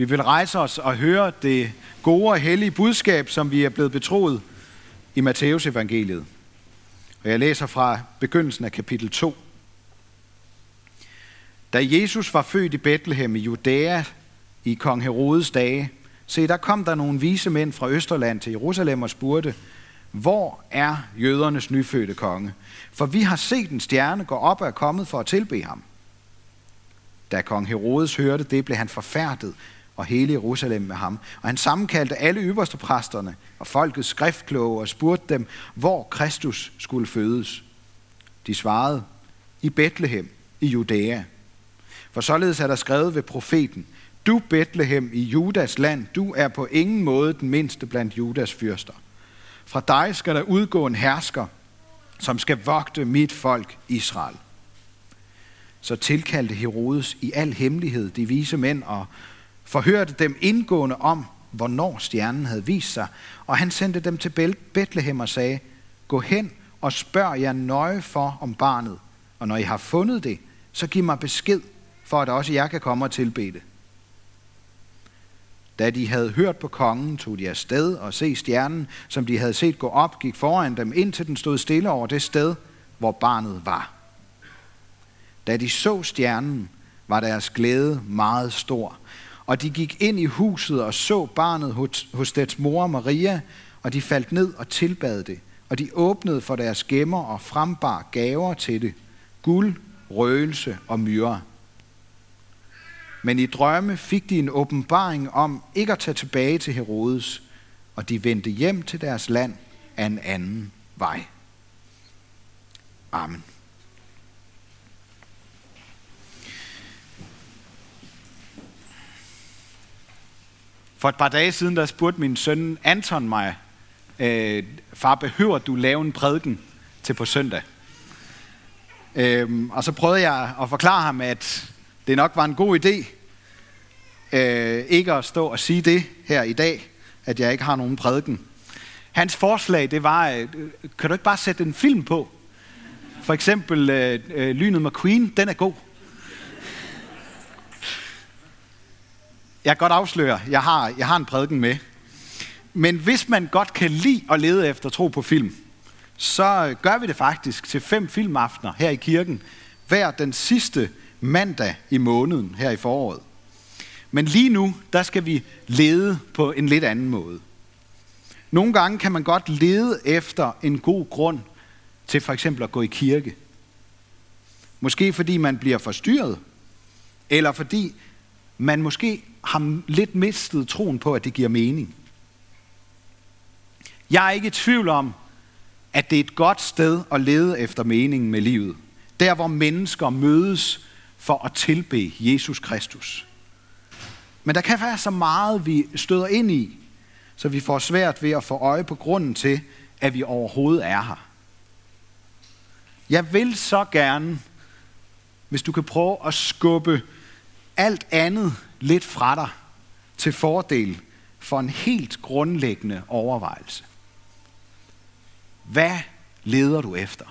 Vi vil rejse os og høre det gode og hellige budskab, som vi er blevet betroet i Matteus evangeliet. Og jeg læser fra begyndelsen af kapitel 2. Da Jesus var født i Bethlehem i Judæa i kong Herodes dage, se, der kom der nogle vise mænd fra Østerland til Jerusalem og spurgte, hvor er jødernes nyfødte konge? For vi har set en stjerne gå op og er kommet for at tilbe ham. Da kong Herodes hørte det, blev han forfærdet, og hele Jerusalem med ham. Og han sammenkaldte alle øverste præsterne og folkets skriftkloge og spurgte dem, hvor Kristus skulle fødes. De svarede, i Bethlehem i Judæa. For således er der skrevet ved profeten, du Bethlehem i Judas land, du er på ingen måde den mindste blandt Judas fyrster. Fra dig skal der udgå en hersker, som skal vogte mit folk Israel. Så tilkaldte Herodes i al hemmelighed de vise mænd og forhørte dem indgående om, hvornår stjernen havde vist sig, og han sendte dem til Bethlehem og sagde, gå hen og spørg jer nøje for om barnet, og når I har fundet det, så giv mig besked, for at også jeg kan komme og tilbede det. Da de havde hørt på kongen, tog de afsted og se stjernen, som de havde set gå op, gik foran dem, indtil den stod stille over det sted, hvor barnet var. Da de så stjernen, var deres glæde meget stor. Og de gik ind i huset og så barnet hos, hos dets mor Maria, og de faldt ned og tilbad det. Og de åbnede for deres gemmer og frembar gaver til det. Guld, røgelse og myre. Men i drømme fik de en åbenbaring om ikke at tage tilbage til Herodes, og de vendte hjem til deres land af en anden vej. Amen. For et par dage siden, der spurgte min søn Anton mig, øh, far, behøver du lave en prædiken til på søndag? Øhm, og så prøvede jeg at forklare ham, at det nok var en god idé, øh, ikke at stå og sige det her i dag, at jeg ikke har nogen prædiken. Hans forslag, det var, øh, kan du ikke bare sætte en film på? For eksempel øh, øh, Lynet McQueen, den er god. Jeg kan godt afsløre, jeg har, jeg har en prædiken med. Men hvis man godt kan lide at lede efter tro på film, så gør vi det faktisk til fem filmaftener her i kirken, hver den sidste mandag i måneden her i foråret. Men lige nu, der skal vi lede på en lidt anden måde. Nogle gange kan man godt lede efter en god grund til for eksempel at gå i kirke. Måske fordi man bliver forstyrret, eller fordi man måske har lidt mistet troen på, at det giver mening. Jeg er ikke i tvivl om, at det er et godt sted at lede efter meningen med livet. Der, hvor mennesker mødes for at tilbe Jesus Kristus. Men der kan være så meget, vi støder ind i, så vi får svært ved at få øje på grunden til, at vi overhovedet er her. Jeg vil så gerne, hvis du kan prøve at skubbe alt andet lidt fra dig til fordel for en helt grundlæggende overvejelse. Hvad leder du efter?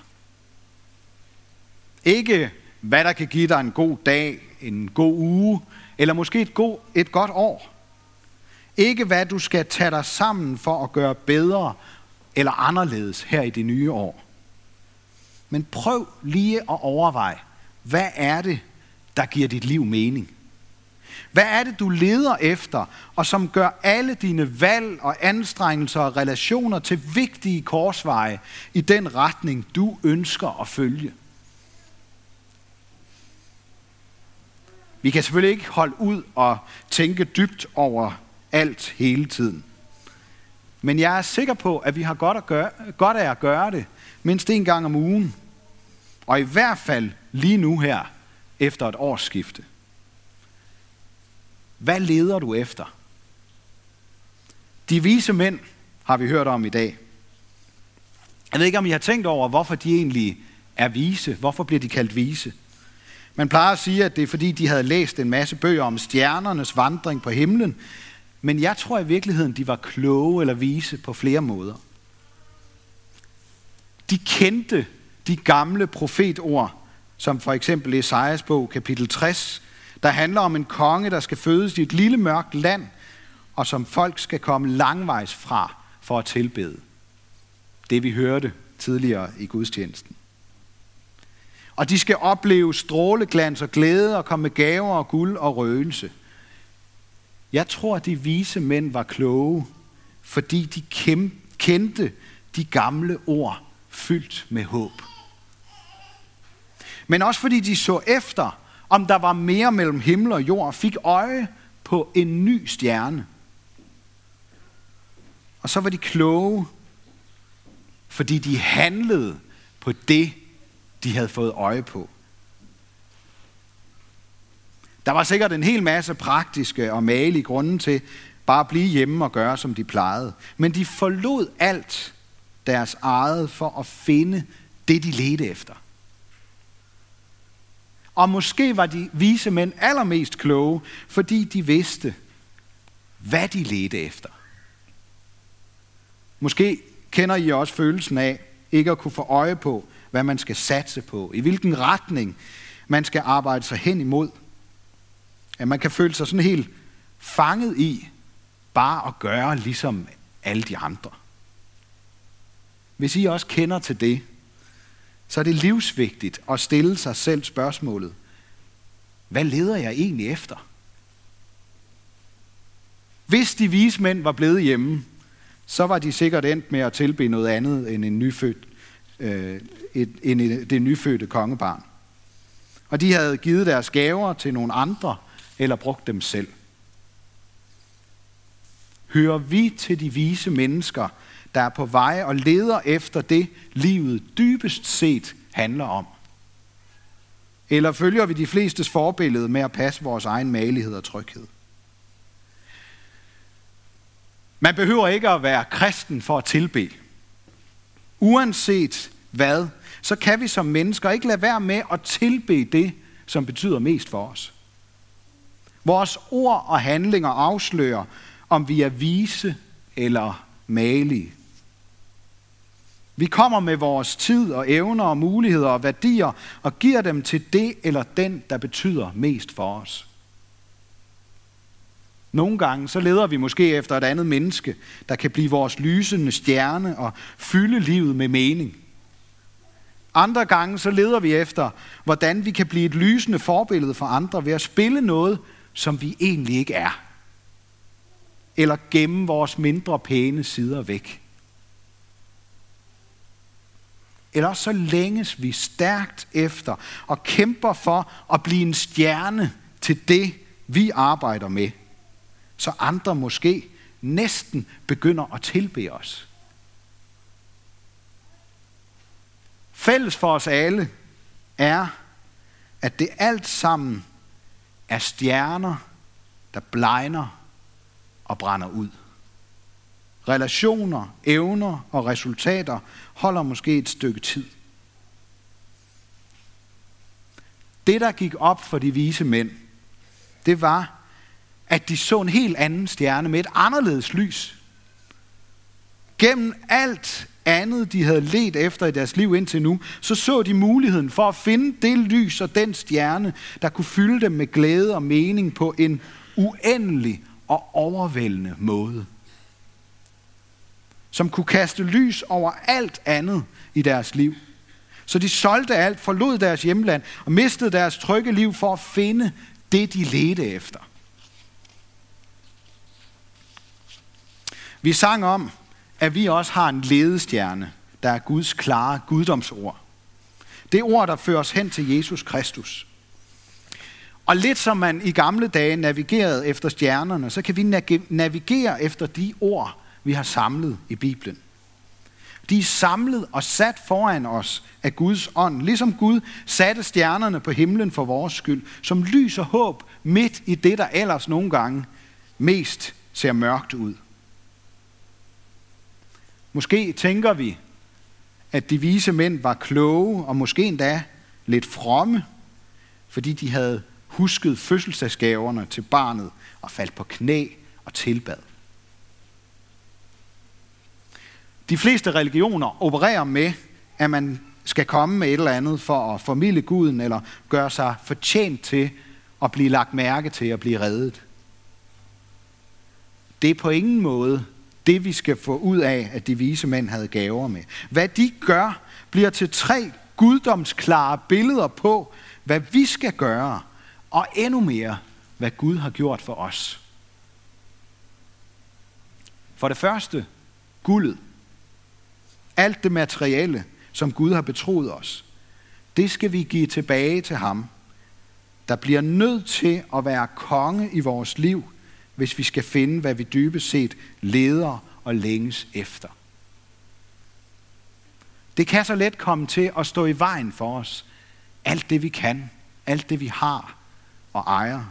Ikke hvad der kan give dig en god dag, en god uge, eller måske et, god, et godt år. Ikke hvad du skal tage dig sammen for at gøre bedre eller anderledes her i det nye år. Men prøv lige at overveje, hvad er det, der giver dit liv mening? Hvad er det, du leder efter, og som gør alle dine valg og anstrengelser og relationer til vigtige korsveje i den retning, du ønsker at følge? Vi kan selvfølgelig ikke holde ud og tænke dybt over alt hele tiden. Men jeg er sikker på, at vi har godt, at gøre, godt af at gøre det mindst en gang om ugen. Og i hvert fald lige nu her, efter et årsskifte. Hvad leder du efter? De vise mænd har vi hørt om i dag. Jeg ved ikke, om I har tænkt over, hvorfor de egentlig er vise. Hvorfor bliver de kaldt vise? Man plejer at sige, at det er fordi, de havde læst en masse bøger om stjernernes vandring på himlen, men jeg tror i virkeligheden, de var kloge eller vise på flere måder. De kendte de gamle profetord, som for eksempel Esajas bog, kapitel 60, der handler om en konge, der skal fødes i et lille mørkt land, og som folk skal komme langvejs fra for at tilbede. Det vi hørte tidligere i gudstjenesten. Og de skal opleve stråleglans og glæde og komme med gaver og guld og røgelse. Jeg tror, at de vise mænd var kloge, fordi de kendte de gamle ord fyldt med håb. Men også fordi de så efter, om der var mere mellem himmel og jord, fik øje på en ny stjerne. Og så var de kloge, fordi de handlede på det, de havde fået øje på. Der var sikkert en hel masse praktiske og malige grunde til bare at blive hjemme og gøre, som de plejede. Men de forlod alt deres eget for at finde det, de ledte efter. Og måske var de vise mænd allermest kloge, fordi de vidste, hvad de ledte efter. Måske kender I også følelsen af ikke at kunne få øje på, hvad man skal satse på, i hvilken retning man skal arbejde sig hen imod. At man kan føle sig sådan helt fanget i bare at gøre ligesom alle de andre. Hvis I også kender til det, så er det livsvigtigt at stille sig selv spørgsmålet, hvad leder jeg egentlig efter? Hvis de vise mænd var blevet hjemme, så var de sikkert endt med at tilbe noget andet end en nyfødt, øh, et, end det nyfødte kongebarn. Og de havde givet deres gaver til nogle andre, eller brugt dem selv. Hører vi til de vise mennesker, der er på vej og leder efter det, livet dybest set handler om? Eller følger vi de flestes forbillede med at passe vores egen malighed og tryghed? Man behøver ikke at være kristen for at tilbe. Uanset hvad, så kan vi som mennesker ikke lade være med at tilbe det, som betyder mest for os. Vores ord og handlinger afslører, om vi er vise eller malige. Vi kommer med vores tid og evner og muligheder og værdier og giver dem til det eller den, der betyder mest for os. Nogle gange så leder vi måske efter et andet menneske, der kan blive vores lysende stjerne og fylde livet med mening. Andre gange så leder vi efter, hvordan vi kan blive et lysende forbillede for andre ved at spille noget, som vi egentlig ikke er. Eller gemme vores mindre pæne sider væk. Eller så længes vi stærkt efter og kæmper for at blive en stjerne til det, vi arbejder med så andre måske næsten begynder at tilbe os. Fælles for os alle er, at det alt sammen er stjerner, der blegner og brænder ud. Relationer, evner og resultater holder måske et stykke tid. Det, der gik op for de vise mænd, det var, at de så en helt anden stjerne med et anderledes lys. Gennem alt andet, de havde let efter i deres liv indtil nu, så så de muligheden for at finde det lys og den stjerne, der kunne fylde dem med glæde og mening på en uendelig og overvældende måde. Som kunne kaste lys over alt andet i deres liv. Så de solgte alt, forlod deres hjemland og mistede deres trygge liv for at finde det, de ledte efter. Vi sang om, at vi også har en ledestjerne, der er Guds klare guddomsord. Det ord, der fører os hen til Jesus Kristus. Og lidt som man i gamle dage navigerede efter stjernerne, så kan vi navigere efter de ord, vi har samlet i Bibelen. De er samlet og sat foran os af Guds ånd, ligesom Gud satte stjernerne på himlen for vores skyld, som lys og håb midt i det, der ellers nogle gange mest ser mørkt ud. Måske tænker vi, at de vise mænd var kloge og måske endda lidt fromme, fordi de havde husket fødselsdagsgaverne til barnet og faldt på knæ og tilbad. De fleste religioner opererer med, at man skal komme med et eller andet for at formidle guden eller gøre sig fortjent til at blive lagt mærke til at blive reddet. Det er på ingen måde det, vi skal få ud af, at de vise mænd havde gaver med. Hvad de gør, bliver til tre guddomsklare billeder på, hvad vi skal gøre, og endnu mere, hvad Gud har gjort for os. For det første, guldet. Alt det materielle, som Gud har betroet os, det skal vi give tilbage til ham, der bliver nødt til at være konge i vores liv, hvis vi skal finde, hvad vi dybest set leder og længes efter. Det kan så let komme til at stå i vejen for os. Alt det vi kan, alt det vi har og ejer.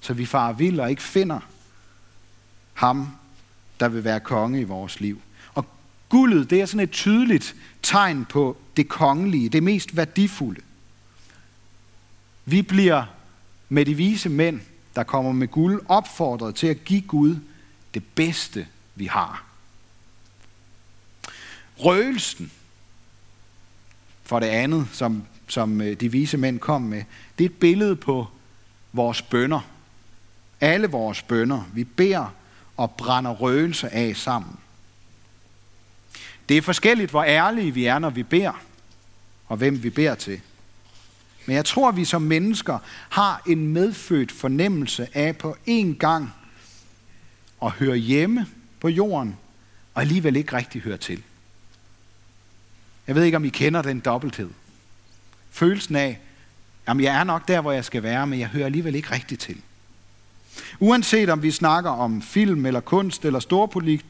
Så vi farer vild og ikke finder ham, der vil være konge i vores liv. Guldet, det er sådan et tydeligt tegn på det kongelige, det mest værdifulde. Vi bliver med de vise mænd, der kommer med guld, opfordret til at give Gud det bedste, vi har. Røgelsen, for det andet, som, som øh, de vise mænd kom med, det er et billede på vores bønder. Alle vores bønder. Vi beder og brænder røgelse af sammen. Det er forskelligt, hvor ærlige vi er, når vi beder, og hvem vi beder til. Men jeg tror, at vi som mennesker har en medfødt fornemmelse af på en gang at høre hjemme på jorden, og alligevel ikke rigtig høre til. Jeg ved ikke, om I kender den dobbelthed. Følelsen af, at jeg er nok der, hvor jeg skal være, men jeg hører alligevel ikke rigtig til. Uanset om vi snakker om film eller kunst eller storpolitik,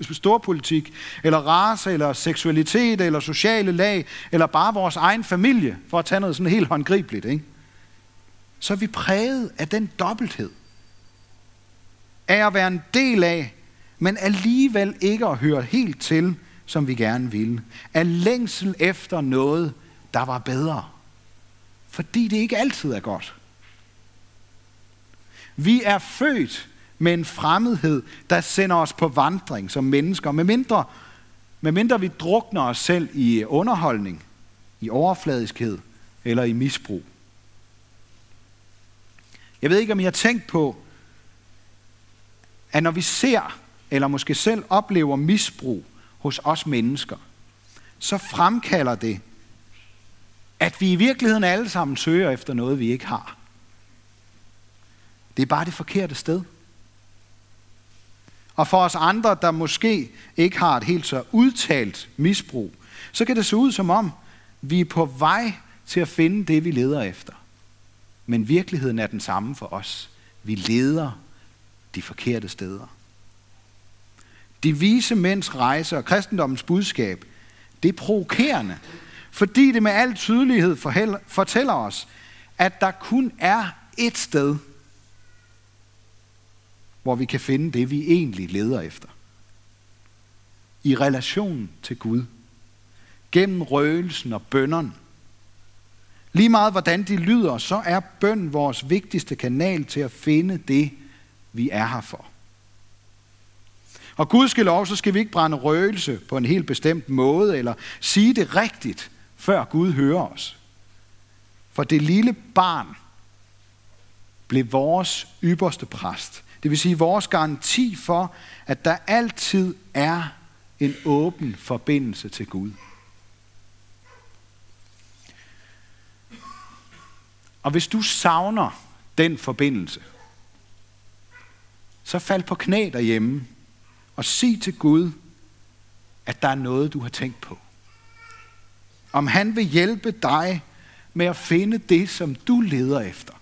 storpolitik, eller race, eller seksualitet, eller sociale lag, eller bare vores egen familie, for at tage noget sådan helt håndgribeligt, ikke? så er vi præget af den dobbelthed. Af at være en del af, men alligevel ikke at høre helt til, som vi gerne ville. Af længsel efter noget, der var bedre. Fordi det ikke altid er godt. Vi er født med en fremmedhed, der sender os på vandring som mennesker, med mindre, med mindre vi drukner os selv i underholdning, i overfladiskhed eller i misbrug. Jeg ved ikke, om I har tænkt på, at når vi ser, eller måske selv oplever misbrug hos os mennesker, så fremkalder det, at vi i virkeligheden alle sammen søger efter noget, vi ikke har. Det er bare det forkerte sted. Og for os andre, der måske ikke har et helt så udtalt misbrug, så kan det se ud som om, vi er på vej til at finde det, vi leder efter. Men virkeligheden er den samme for os. Vi leder de forkerte steder. De vise mænds rejse og kristendommens budskab, det er provokerende, fordi det med al tydelighed fortæller os, at der kun er et sted, hvor vi kan finde det, vi egentlig leder efter. I relation til Gud. Gennem røgelsen og bønderne. Lige meget hvordan de lyder, så er bøn vores vigtigste kanal til at finde det, vi er her for. Og Gud skal lov, så skal vi ikke brænde røgelse på en helt bestemt måde, eller sige det rigtigt, før Gud hører os. For det lille barn blev vores ypperste præst. Det vil sige vores garanti for, at der altid er en åben forbindelse til Gud. Og hvis du savner den forbindelse, så fald på knæ derhjemme og sig til Gud, at der er noget, du har tænkt på. Om han vil hjælpe dig med at finde det, som du leder efter.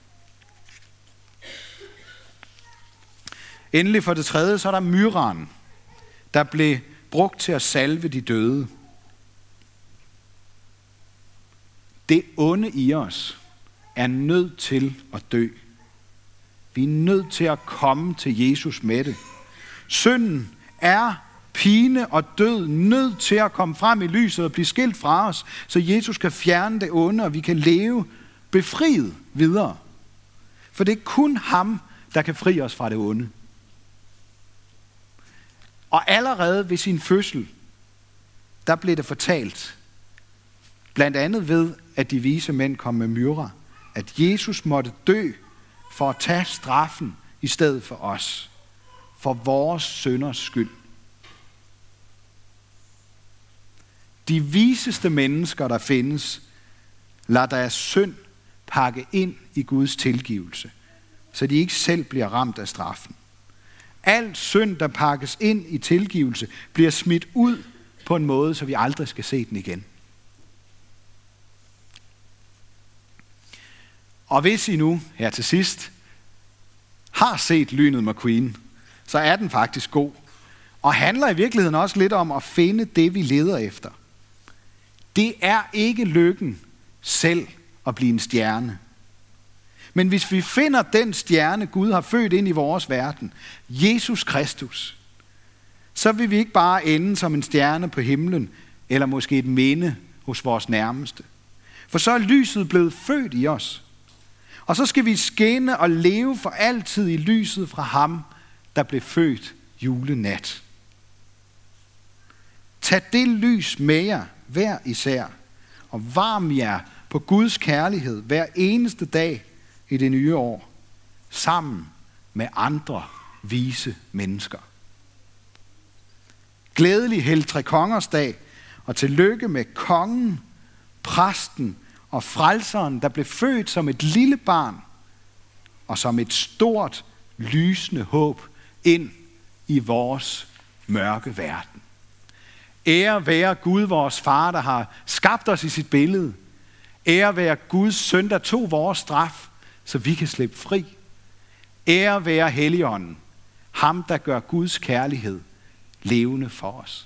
Endelig for det tredje, så er der myran, der blev brugt til at salve de døde. Det onde i os er nødt til at dø. Vi er nødt til at komme til Jesus med det. Synden er pine og død nødt til at komme frem i lyset og blive skilt fra os, så Jesus kan fjerne det onde, og vi kan leve befriet videre. For det er kun ham, der kan fri os fra det onde. Og allerede ved sin fødsel, der blev det fortalt, blandt andet ved, at de vise mænd kom med myrer, at Jesus måtte dø for at tage straffen i stedet for os. For vores sønders skyld. De viseste mennesker, der findes, lader deres synd pakke ind i Guds tilgivelse, så de ikke selv bliver ramt af straffen. Al synd, der pakkes ind i tilgivelse, bliver smidt ud på en måde, så vi aldrig skal se den igen. Og hvis I nu her til sidst har set Lynet McQueen, så er den faktisk god. Og handler i virkeligheden også lidt om at finde det, vi leder efter. Det er ikke lykken selv at blive en stjerne. Men hvis vi finder den stjerne, Gud har født ind i vores verden, Jesus Kristus, så vil vi ikke bare ende som en stjerne på himlen, eller måske et minde hos vores nærmeste. For så er lyset blevet født i os. Og så skal vi skinne og leve for altid i lyset fra ham, der blev født julenat. Tag det lys med jer hver især, og varm jer på Guds kærlighed hver eneste dag i det nye år, sammen med andre vise mennesker. Glædelig Heltre Kongers dag, og tillykke med kongen, præsten og frelseren, der blev født som et lille barn og som et stort, lysende håb ind i vores mørke verden. Ære være Gud, vores far, der har skabt os i sit billede. Ære være Guds søn, der tog vores straf, så vi kan slippe fri. Ære være Helligånden, ham der gør Guds kærlighed levende for os.